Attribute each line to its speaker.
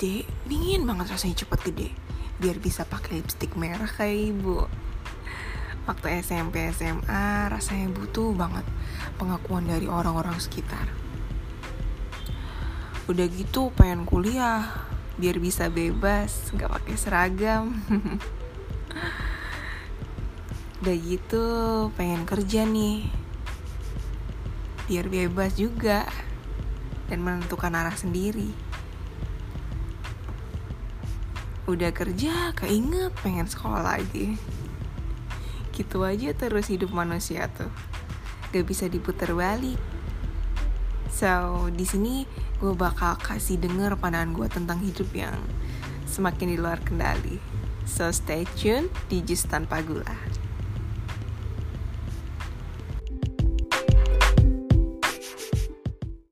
Speaker 1: gede, pingin banget rasanya cepet gede. Biar bisa pakai lipstick merah kayak ibu. Waktu SMP SMA rasanya butuh banget pengakuan dari orang-orang sekitar. Udah gitu pengen kuliah biar bisa bebas, nggak pakai seragam. Udah gitu pengen kerja nih Biar bebas juga Dan menentukan arah sendiri Udah kerja keinget pengen sekolah lagi Gitu aja terus hidup manusia tuh Gak bisa diputar balik So, di sini gue bakal kasih denger pandangan gue tentang hidup yang semakin di luar kendali. So, stay tune di Jus Tanpa Gula.